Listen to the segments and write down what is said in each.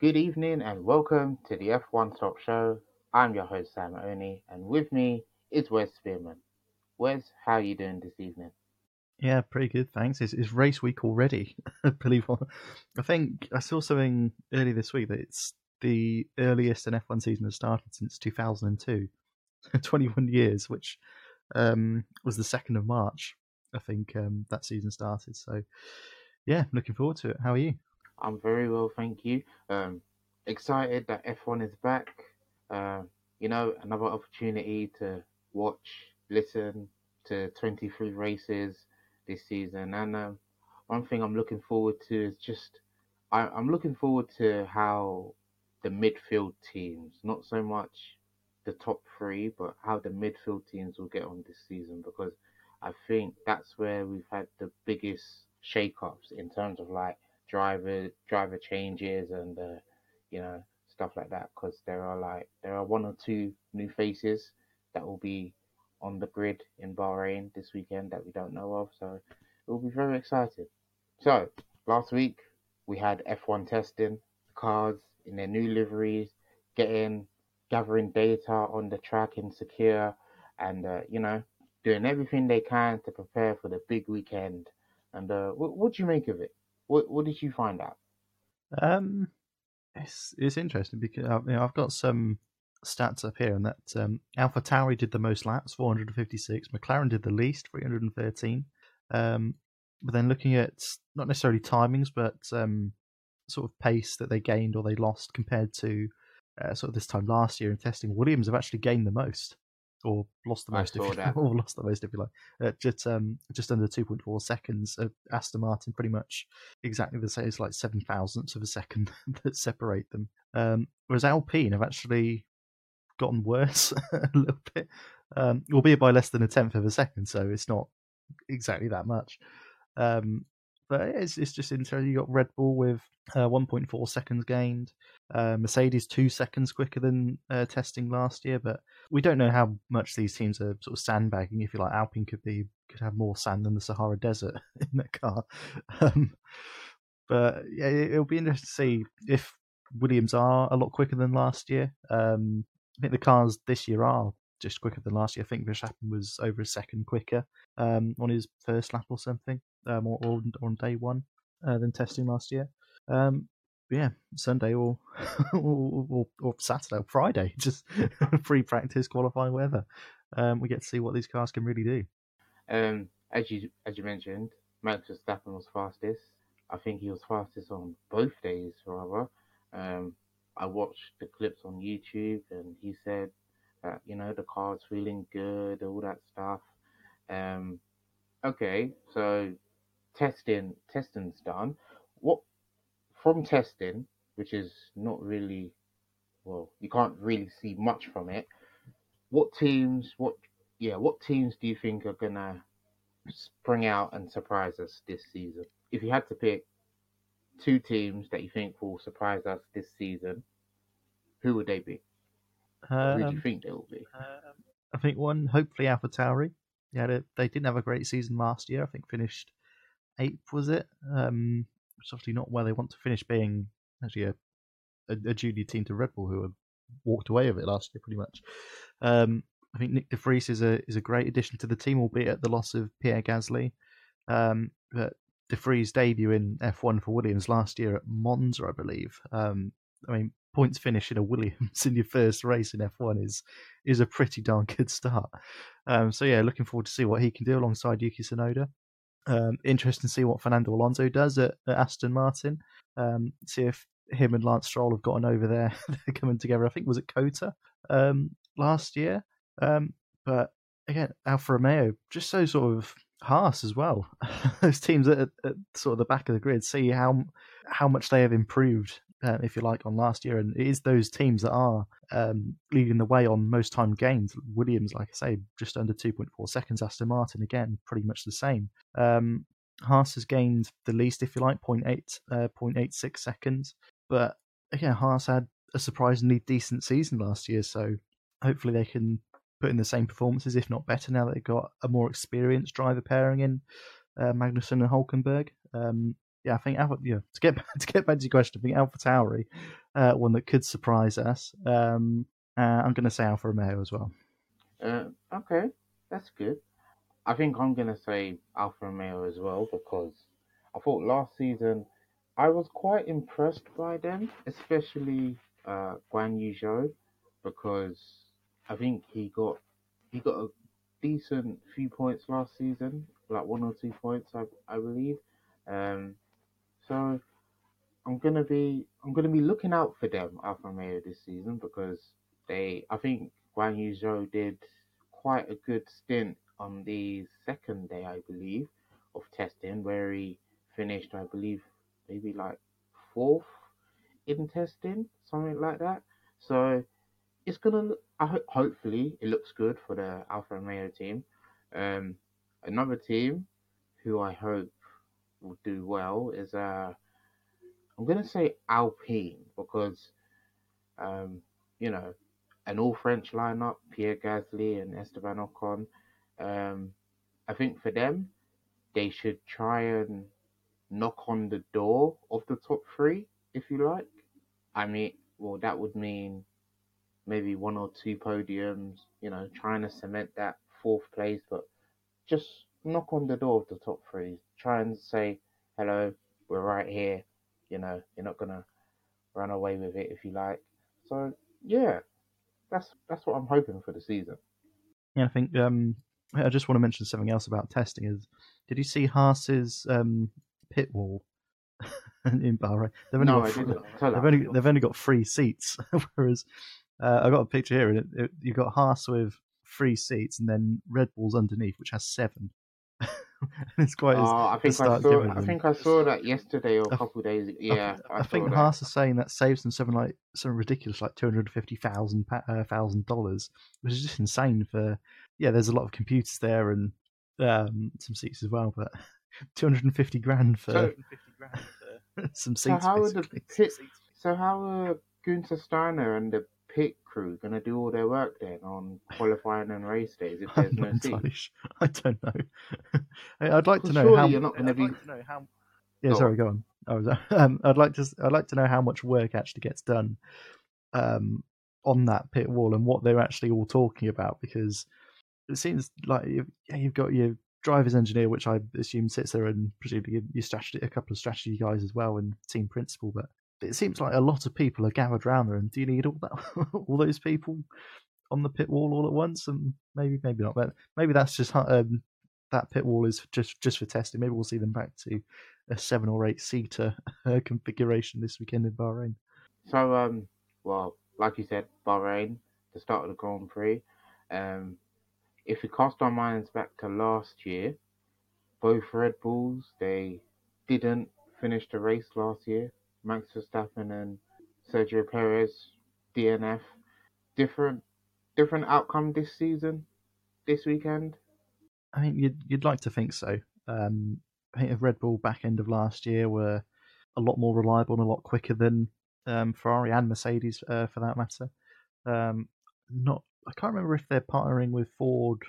Good evening and welcome to the F1 Stop Show. I'm your host Sam Oni, and with me is Wes Spearman. Wes, how are you doing this evening? Yeah, pretty good, thanks. It's, it's race week already. Believe it. I think I saw something earlier this week that it's the earliest an F1 season has started since 2002, 21 years, which um, was the second of March. I think um, that season started. So, yeah, looking forward to it. How are you? I'm very well, thank you. Um, excited that F1 is back. Uh, you know, another opportunity to watch, listen to 23 races this season. And um, one thing I'm looking forward to is just, I, I'm looking forward to how the midfield teams, not so much the top three, but how the midfield teams will get on this season because I think that's where we've had the biggest shake-ups in terms of like driver driver changes and uh, you know stuff like that because there are like there are one or two new faces that will be on the grid in Bahrain this weekend that we don't know of so it will be very exciting. So last week we had F1 testing cars in their new liveries getting gathering data on the track in Sakhir and uh, you know doing everything they can to prepare for the big weekend. And uh, what, what do you make of it what What did you find out? Um, it's it's interesting because you know, I've got some stats up here, and that um, AlphaTauri did the most laps, 456. McLaren did the least, 313. Um, but then looking at not necessarily timings, but um, sort of pace that they gained or they lost compared to uh, sort of this time last year in testing, Williams have actually gained the most or lost the most, if you, that. or lost the most if you like. Uh, just um, just under two point four seconds. Uh, Aston Martin pretty much exactly the same. It's like seven thousandths of a second that separate them. Um, whereas Alpine have actually gotten worse a little bit, um, albeit by less than a tenth of a second. So it's not exactly that much. Um, but it's it's just interesting. You got Red Bull with uh, 1.4 seconds gained. Uh, Mercedes two seconds quicker than uh, testing last year, but we don't know how much these teams are sort of sandbagging. If you like, Alpine could be could have more sand than the Sahara Desert in their car. Um, but yeah, it'll be interesting to see if Williams are a lot quicker than last year. Um, I think the cars this year are just quicker than last year. I think Verstappen was over a second quicker um, on his first lap or something, um, or, or, on day one uh, than testing last year. Um, yeah, Sunday or, or, or Saturday or Friday, just free practice, qualifying, whatever. Um, we get to see what these cars can really do. Um, as you as you mentioned, Max Verstappen was fastest. I think he was fastest on both days, rather. Um, I watched the clips on YouTube, and he said that you know the car's feeling good, all that stuff. Um, okay, so testing testing's done. What from testing, which is not really well, you can't really see much from it. What teams? What yeah? What teams do you think are gonna spring out and surprise us this season? If you had to pick two teams that you think will surprise us this season, who would they be? Um, who do you um, think they will be? Um, I think one, hopefully AlphaTauri. Yeah, they didn't have a great season last year. I think finished eighth, was it? Um, it's obviously not where they want to finish being actually a, a, a junior team to Red Bull who have walked away with it last year pretty much. Um, I think Nick de Vries is a is a great addition to the team, albeit at the loss of Pierre Gasly. Um, but de Vries' debut in F1 for Williams last year at Monza, I believe. Um, I mean, points finish in a Williams in your first race in F1 is is a pretty darn good start. Um, so yeah, looking forward to see what he can do alongside Yuki Tsunoda. Um, interesting to see what Fernando Alonso does at, at Aston Martin. Um, see if him and Lance Stroll have gotten over there. They're coming together. I think was it COTA um, last year. Um, but again, Alfa Romeo just so sort of Haas as well. Those teams at, at, sort of the back of the grid see how how much they have improved uh, if you like, on last year. And it is those teams that are um, leading the way on most time gains. Williams, like I say, just under 2.4 seconds. Aston Martin, again, pretty much the same. Um, Haas has gained the least, if you like, 0.8, uh, 0.86 seconds. But again, Haas had a surprisingly decent season last year. So hopefully they can put in the same performances, if not better, now that they've got a more experienced driver pairing in uh, Magnussen and Hulkenberg. Um, yeah, I think Alpha. Yeah, to get to get back to your question, I think AlphaTauri uh, one that could surprise us. Um, uh, I'm going to say Alfa Romeo as well. Uh, okay, that's good. I think I'm going to say Alfa Romeo as well because I thought last season I was quite impressed by them, especially uh, Guan Yu Zhou, because I think he got he got a decent few points last season, like one or two points, I I believe. Um, so I'm gonna be I'm gonna be looking out for them Alfa Romeo this season because they I think Guan Yu Zhou did quite a good stint on the second day I believe of testing where he finished I believe maybe like fourth in testing something like that. So it's gonna I ho- hopefully it looks good for the Alfa Romeo team. Um, another team who I hope do well is uh I'm gonna say Alpine because um you know an all French lineup Pierre Gasly and Esteban Ocon um I think for them they should try and knock on the door of the top three if you like. I mean well that would mean maybe one or two podiums you know trying to cement that fourth place but just knock on the door of the top three try and say hello we're right here you know, you're not gonna run away with it if you like. So yeah, that's that's what I'm hoping for the season. Yeah, I think um, I just want to mention something else about testing. Is did you see Haas's um, pit wall in Bahrain? They've only No, got I didn't. they've only they've only got three seats, whereas uh, I got a picture here, and it, it, you got Haas with three seats, and then Red Bull's underneath, which has seven. it's quite. Oh, I think I stark saw. I difference. think I saw that yesterday or a couple of days. Yeah, I, I, think that. Haas is saying that saves them something like something ridiculous, like two hundred fifty thousand uh, thousand dollars, which is just insane. For yeah, there's a lot of computers there and um, some seats as well, but two hundred and fifty grand for So- some So seats. how are the pit? So how are Guenther Steiner and the pit crew gonna do all their work then on qualifying and race days if I'm there's not no seats? I don't know. I'd like to know how. you're not gonna be- Yeah, sorry, go on. I was, um, I'd like to. I'd like to know how much work actually gets done um, on that pit wall and what they're actually all talking about because it seems like you've, yeah, you've got your driver's engineer, which I assume sits there, and presumably your strategy, a couple of strategy guys as well, and team principal. But it seems like a lot of people are gathered around there. And do you need all that, all those people on the pit wall all at once? And maybe, maybe not. But maybe that's just um, that pit wall is just just for testing. Maybe we'll see them back to a seven or eight seater uh, configuration this weekend in Bahrain. So um, well, like you said, Bahrain, the start of the Grand Prix. Um, if we cast our minds back to last year, both Red Bulls they didn't finish the race last year. Max Verstappen and Sergio Perez DNF. Different, different outcome this season, this weekend. I mean, you'd you'd like to think so. Um, I think Red Bull back end of last year were a lot more reliable and a lot quicker than um, Ferrari and Mercedes, uh, for that matter. Um, not, I can't remember if they're partnering with Ford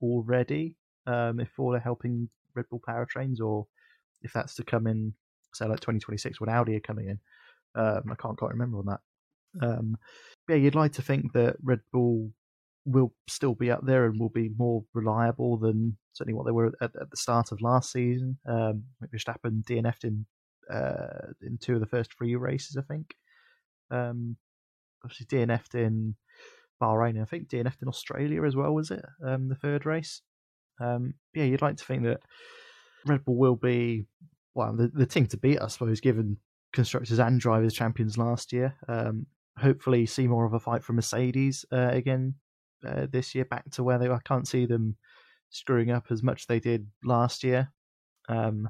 already. Um, if Ford are helping Red Bull powertrains, or if that's to come in, say like 2026 when Audi are coming in. Um, I can't quite remember on that. Um, yeah, you'd like to think that Red Bull will still be up there and will be more reliable than certainly what they were at, at the start of last season. Um, Verstappen DNF'd in uh, in two of the first three races, I think. Um, obviously DNF'd in Bahrain. I think DNF'd in Australia as well. Was it um, the third race? Um, yeah, you'd like to think that Red Bull will be well the, the team to beat, I suppose, given constructors and drivers champions last year. Um, hopefully, see more of a fight for Mercedes uh, again uh, this year, back to where they. were. I can't see them screwing up as much as they did last year. Um,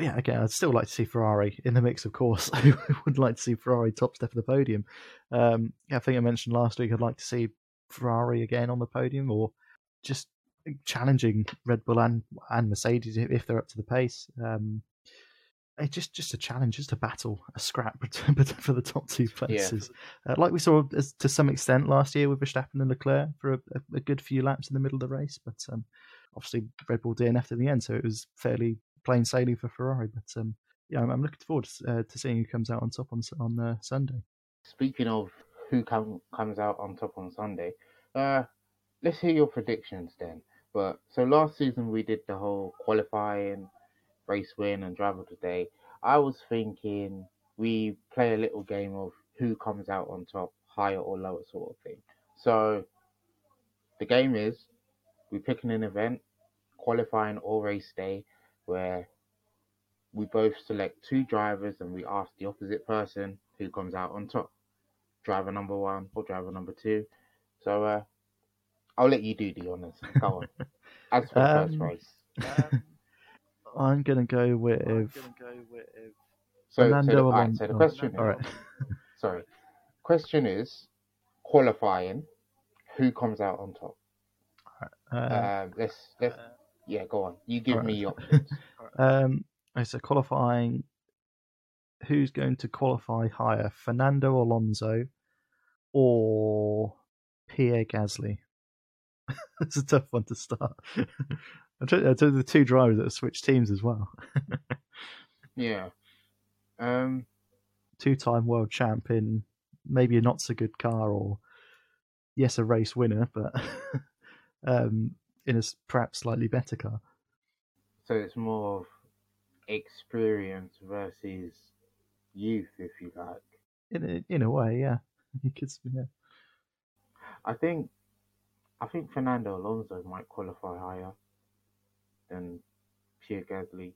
yeah, again, I'd still like to see Ferrari in the mix, of course. I would like to see Ferrari top step of the podium. Um, I think I mentioned last week I'd like to see Ferrari again on the podium or just challenging Red Bull and, and Mercedes if they're up to the pace. Um, it's just just a challenge, just a battle, a scrap for the top two places, uh, like we saw as, to some extent last year with Verstappen and Leclerc for a, a, a good few laps in the middle of the race. But um, obviously Red Bull DNF'd in the end, so it was fairly plain sailing for Ferrari. But um, yeah, I'm, I'm looking forward to, uh, to seeing who comes out on top on on uh, Sunday. Speaking of who come, comes out on top on Sunday, uh, let's hear your predictions then. But so last season we did the whole qualifying, race win, and driver of the day. I was thinking we play a little game of who comes out on top, higher or lower sort of thing. So the game is we pick an event, qualifying or race day, where we both select two drivers and we ask the opposite person who comes out on top. Driver number one or driver number two. So uh, I'll let you do the honors. Go on. As for the first Um, race. I'm gonna go with. So, Fernando so, the, alright, so the Alonso. question All is, right. sorry, question is qualifying. Who comes out on top? Uh, Um, let's let's yeah, go on. You give alright. me your options. Um, okay, so qualifying. Who's going to qualify higher, Fernando Alonso or Pierre Gasly? It's a tough one to start. Uh, the two drivers that have switched teams as well. yeah. Um. Two-time world champion, maybe a not so good car, or yes, a race winner, but um, in a perhaps slightly better car. So it's more of experience versus youth, if you like. In a, in a way, yeah. You could, yeah. I think I think Fernando Alonso might qualify higher than Pierre Gasly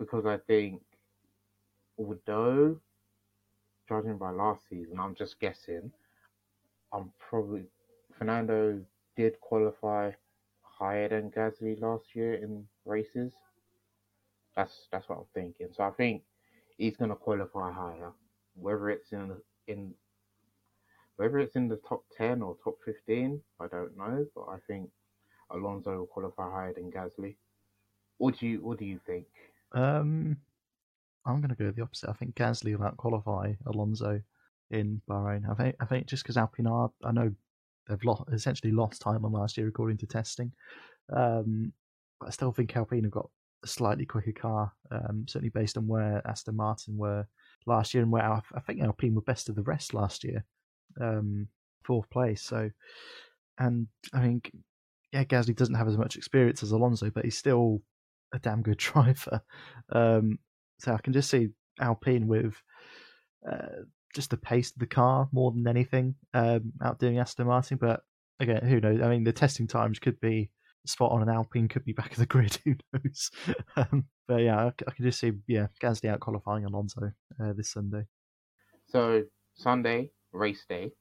because I think although judging by last season, I'm just guessing, I'm probably Fernando did qualify higher than Gasly last year in races. That's that's what I'm thinking. So I think he's gonna qualify higher, whether it's in in whether it's in the top ten or top fifteen, I don't know, but I think Alonso will qualify higher than Gasly. What do you What do you think? Um, I'm going to go the opposite. I think Gasly will outqualify Alonso in Bahrain. I think I think just because Alpine are, I know they've lost essentially lost time on last year according to testing. Um, I still think Alpine have got a slightly quicker car, um, certainly based on where Aston Martin were last year and where Al- I think Alpine were best of the rest last year, um, fourth place. So, and I think yeah, Gasly doesn't have as much experience as Alonso, but he's still a damn good driver. Um, so I can just see Alpine with uh, just the pace of the car more than anything, um, outdoing Aston Martin. But again, who knows? I mean, the testing times could be spot on, and Alpine could be back of the grid. Who knows? um, but yeah, I, I can just see yeah Gasly out qualifying Alonso uh, this Sunday. So Sunday race day,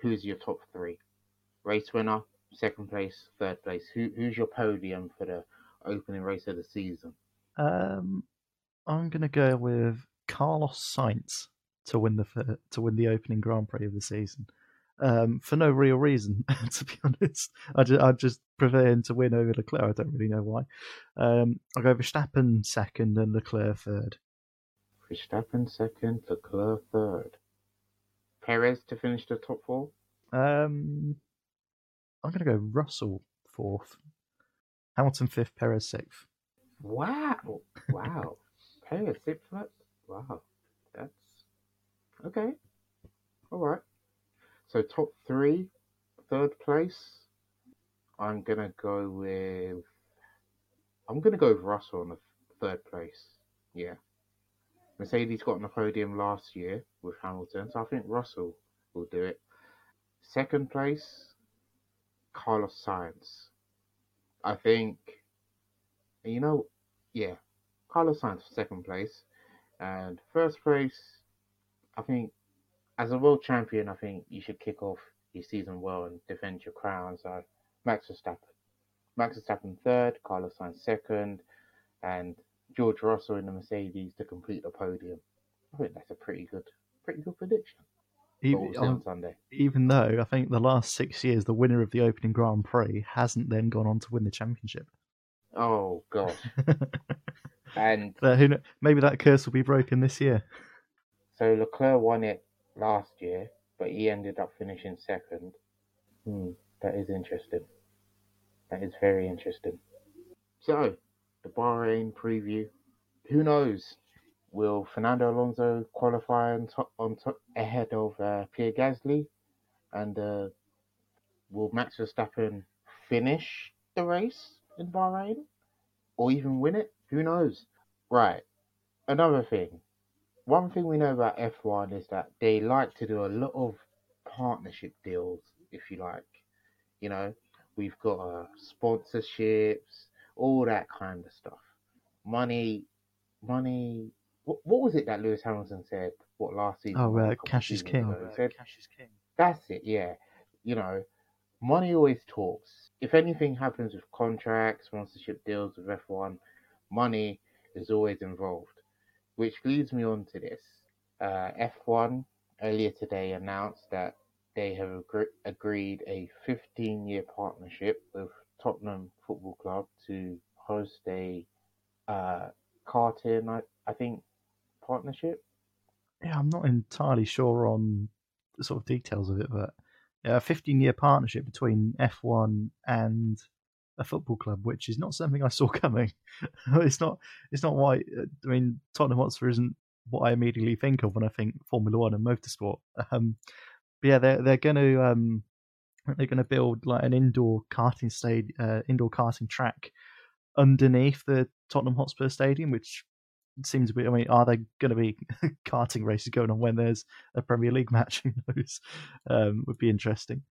who's your top three? Race winner, second place, third place. Who Who's your podium for the opening race of the season? Um, I'm going to go with Carlos Sainz to win the to win the opening Grand Prix of the season. Um, for no real reason, to be honest. I just, I just prefer him to win over Leclerc. I don't really know why. Um, I'll go Verstappen second and Leclerc third. Verstappen second, Leclerc third. Perez to finish the top four. Um, I'm going to go Russell fourth, Hamilton fifth, Perez sixth. Wow, wow. Perez sixth. Wow, that's okay. All right. So top three, third place. I'm gonna go with. I'm gonna go with Russell on the third place. Yeah. Mercedes got on the podium last year with Hamilton, so I think Russell will do it. Second place, Carlos Sainz. I think, you know, yeah, Carlos Sainz second place. And first place, I think, as a world champion, I think you should kick off your season well and defend your crown. So, Max Verstappen. Max Verstappen third, Carlos Sainz second, and George Russell in the Mercedes to complete the podium. I think that's a pretty good, pretty good prediction. Even, on Sunday. even though I think the last six years, the winner of the opening Grand Prix hasn't then gone on to win the championship. Oh god! And But who kn- maybe that curse will be broken this year. so Leclerc won it last year, but he ended up finishing second. Hmm, that is interesting. That is very interesting. So, the Bahrain preview. Who knows will Fernando Alonso qualify on top, on top ahead of uh, Pierre Gasly, and uh, will Max Verstappen finish the race in Bahrain, or even win it? Who knows? Right. Another thing. One thing we know about F1 is that they like to do a lot of partnership deals, if you like. You know, we've got uh, sponsorships, all that kind of stuff. Money, money. What, what was it that Lewis Hamilton said? What last season? Oh, uh, cash is king. ago? He said, That's it, yeah. You know, money always talks. If anything happens with contracts, sponsorship deals with F1, money is always involved. Which leads me on to this. Uh, F1 earlier today announced that they have agre- agreed a 15 year partnership with Tottenham Football Club to host a uh, karting, I, I think, partnership. Yeah, I'm not entirely sure on the sort of details of it, but a 15 year partnership between F1 and a football club, which is not something I saw coming. it's not. It's not why. I mean, Tottenham Hotspur isn't what I immediately think of when I think Formula One and motorsport. Um, but yeah, they're they're going to um, they're going to build like an indoor karting stadium, uh, indoor karting track underneath the Tottenham Hotspur Stadium, which seems to be. I mean, are there going to be karting races going on when there's a Premier League match? Who knows? Um, would be interesting.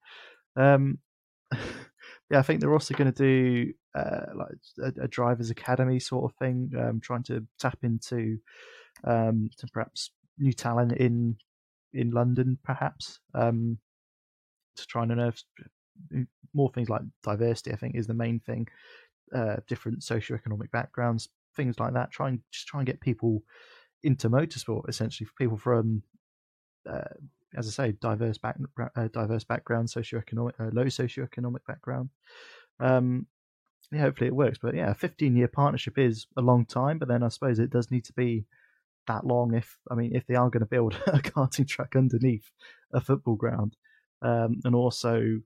Um, yeah, I think they're also going to do uh, like a, a, drivers' academy sort of thing, um, trying to tap into um, to perhaps new talent in in London, perhaps um, to try and unearth more things like diversity. I think is the main thing. Uh, different socioeconomic backgrounds, things like that. Try and just try and get people into motorsport. Essentially, for people from uh, as I say, diverse back, uh, diverse background, socioeconomic, uh, low socioeconomic background. Um, yeah, hopefully it works. But yeah, a 15 year partnership is a long time, but then I suppose it does need to be that long if, I mean, if they are going to build a karting track underneath a football ground um, and also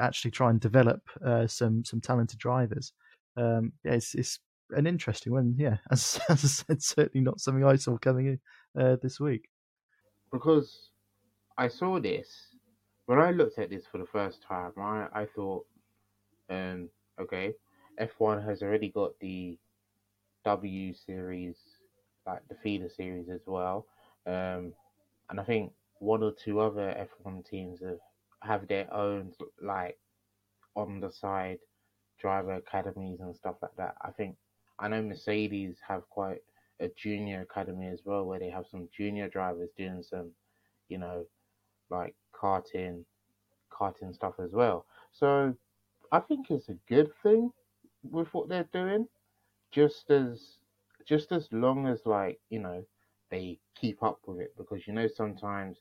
actually try and develop uh, some, some talented drivers. Um, yeah, it's, it's an interesting one. Yeah, as, as I said, certainly not something I saw coming in uh, this week. Because I saw this when I looked at this for the first time. I I thought, um, okay, F1 has already got the W series, like the feeder series as well, um, and I think one or two other F1 teams have have their own like on the side driver academies and stuff like that. I think I know Mercedes have quite a junior academy as well, where they have some junior drivers doing some, you know, like karting, karting stuff as well. So I think it's a good thing with what they're doing, just as just as long as like you know they keep up with it because you know sometimes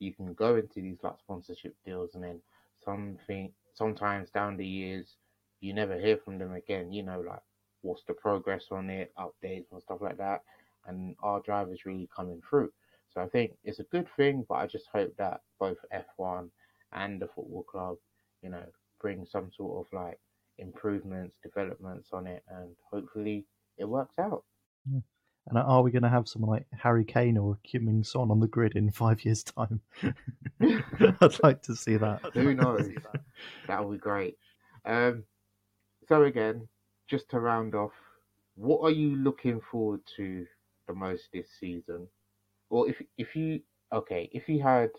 you can go into these like sponsorship deals and then something sometimes down the years you never hear from them again you know like what's the progress on it updates and stuff like that and our drivers really coming through so I think it's a good thing, but I just hope that both F1 and the football club, you know, bring some sort of like improvements, developments on it, and hopefully it works out. Yeah. And are we going to have someone like Harry Kane or Kim Min Son on the grid in five years' time? I'd like to see that. Who knows? that would be great. Um, so again, just to round off, what are you looking forward to the most this season? Well, if if you okay, if you had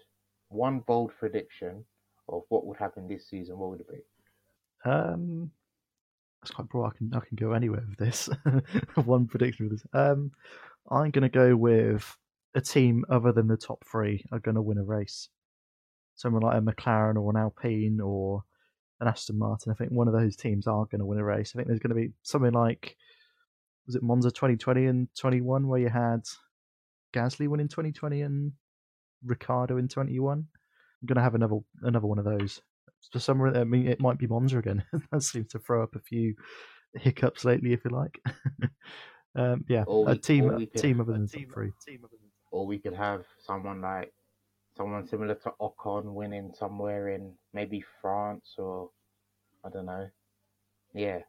one bold prediction of what would happen this season, what would it be? Um, that's quite broad. I can I can go anywhere with this. one prediction with this. Um, I'm to go with a team other than the top three are to win a race. Someone like a McLaren or an Alpine or an Aston Martin. I think one of those teams are going to win a race. I think there's going to be something like was it Monza 2020 and 21 where you had Gasly won in 2020 and Ricciardo in 21. I'm going to have another another one of those. For some reason, I mean, it might be Monza again. that seems to throw up a few hiccups lately, if you like. um, yeah, we, a team, a team other than top three. Or we could have someone like someone similar to Ocon winning somewhere in maybe France or I don't know. Yeah,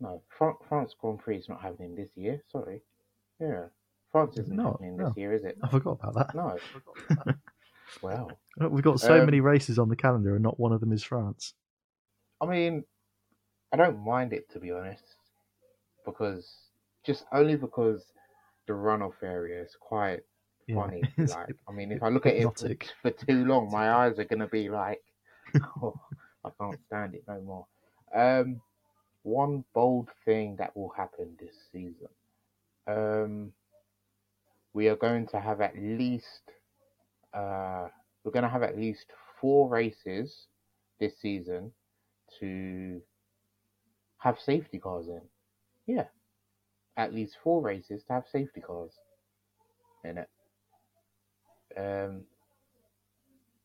no, France Grand Prix is not happening this year. Sorry. Yeah, France isn't No, happening this no. year, is it? I forgot about that. No. Well, We've got so Um, many races on the calendar, and not one of them is France. I mean, I don't mind it to be honest, because just only because the runoff area is quite Yeah. like, I mean, if I look at it for, for too long, my eyes are gonna be like, oh, I can't stand it no more. Um, one bold thing that will happen this season. Um, we are going to have at least, uh, we're going to have at least four races this season to have safety cars in. Yeah, at least four races to have safety cars in it. Um,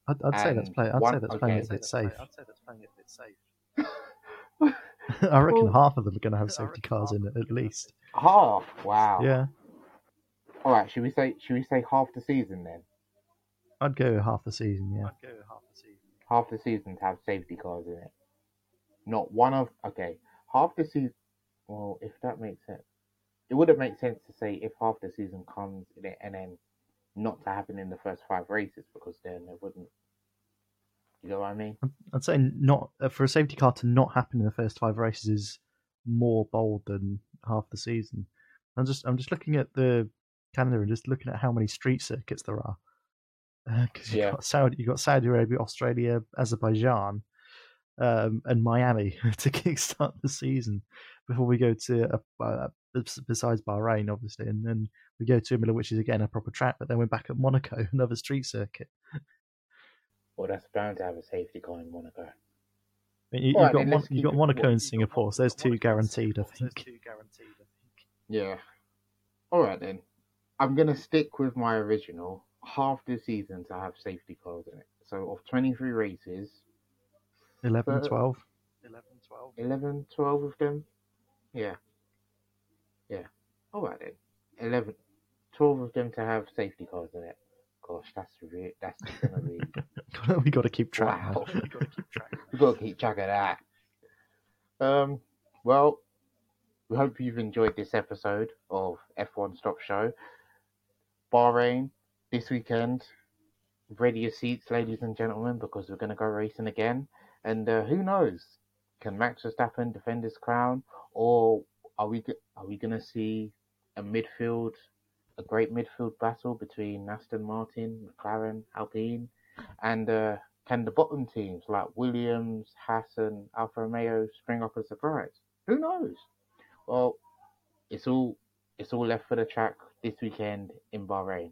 I'd, I'd say that's play. I'd one- say that's playing okay. it a bit safe. I'd say that's playing it a bit safe. I reckon Well- half of them are going to have safety cars in it at them are gonna have least. half. Wow. Yeah, All right. Should we say? Should we say half the season then? I'd go half the season. Yeah, I'd go half the season. half the season to have safety cars in it. Not one of okay, half the season. Well, if that makes sense, it wouldn't make sense to say if half the season comes in it and then not to happen in the first five races because then it wouldn't. You know what I mean? I'd say not uh, for a safety car to not happen in the first five races is more bold than half the season. I'm just I'm just looking at the calendar and just looking at how many street circuits there are. Because you Yeah. got Saudi, you got Saudi Arabia, Australia, Azerbaijan, um, and Miami to kickstart the season before we go to uh, uh, besides Bahrain, obviously, and then we go to Imola, which is again a proper track. But then we're back at Monaco, another street circuit. Well, that's bound to have a safety car in Monaco. I mean, you, Alright, have got Mon- you keep got Monaco what- and Singapore, so there's two guaranteed, I think. two guaranteed, I think. Yeah. All right then. I'm gonna stick with my original half the season to have safety cars in it. So of 23 races, 11, Uh, 12. 11, 12. 11, 12 of them. Yeah. Yeah. All right then. 11, 12 of them to have safety cars in it. Gosh, that's re- that's gonna be we got to keep track. now. wow. You've got to keep track. We've got to keep track of that. Um. Well, we hope you've enjoyed this episode of F1 Stop Show. Bahrain this weekend. Ready your seats, ladies and gentlemen, because we're going to go racing again. And uh, who knows? Can Max Verstappen defend his crown, or are we are we going to see a midfield, a great midfield battle between Aston Martin, McLaren, Alpine, and uh, can the bottom teams like Williams, Hassan, Alfa Romeo spring up as a surprise? Who knows? Well, it's all it's all left for the track this weekend in Bahrain.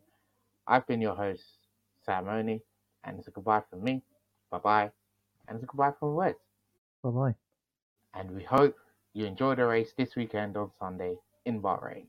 I've been your host, Sam Oney, and it's a goodbye from me. Bye bye. And it's a goodbye from Wes. Bye bye. And we hope you enjoy the race this weekend on Sunday in Bahrain.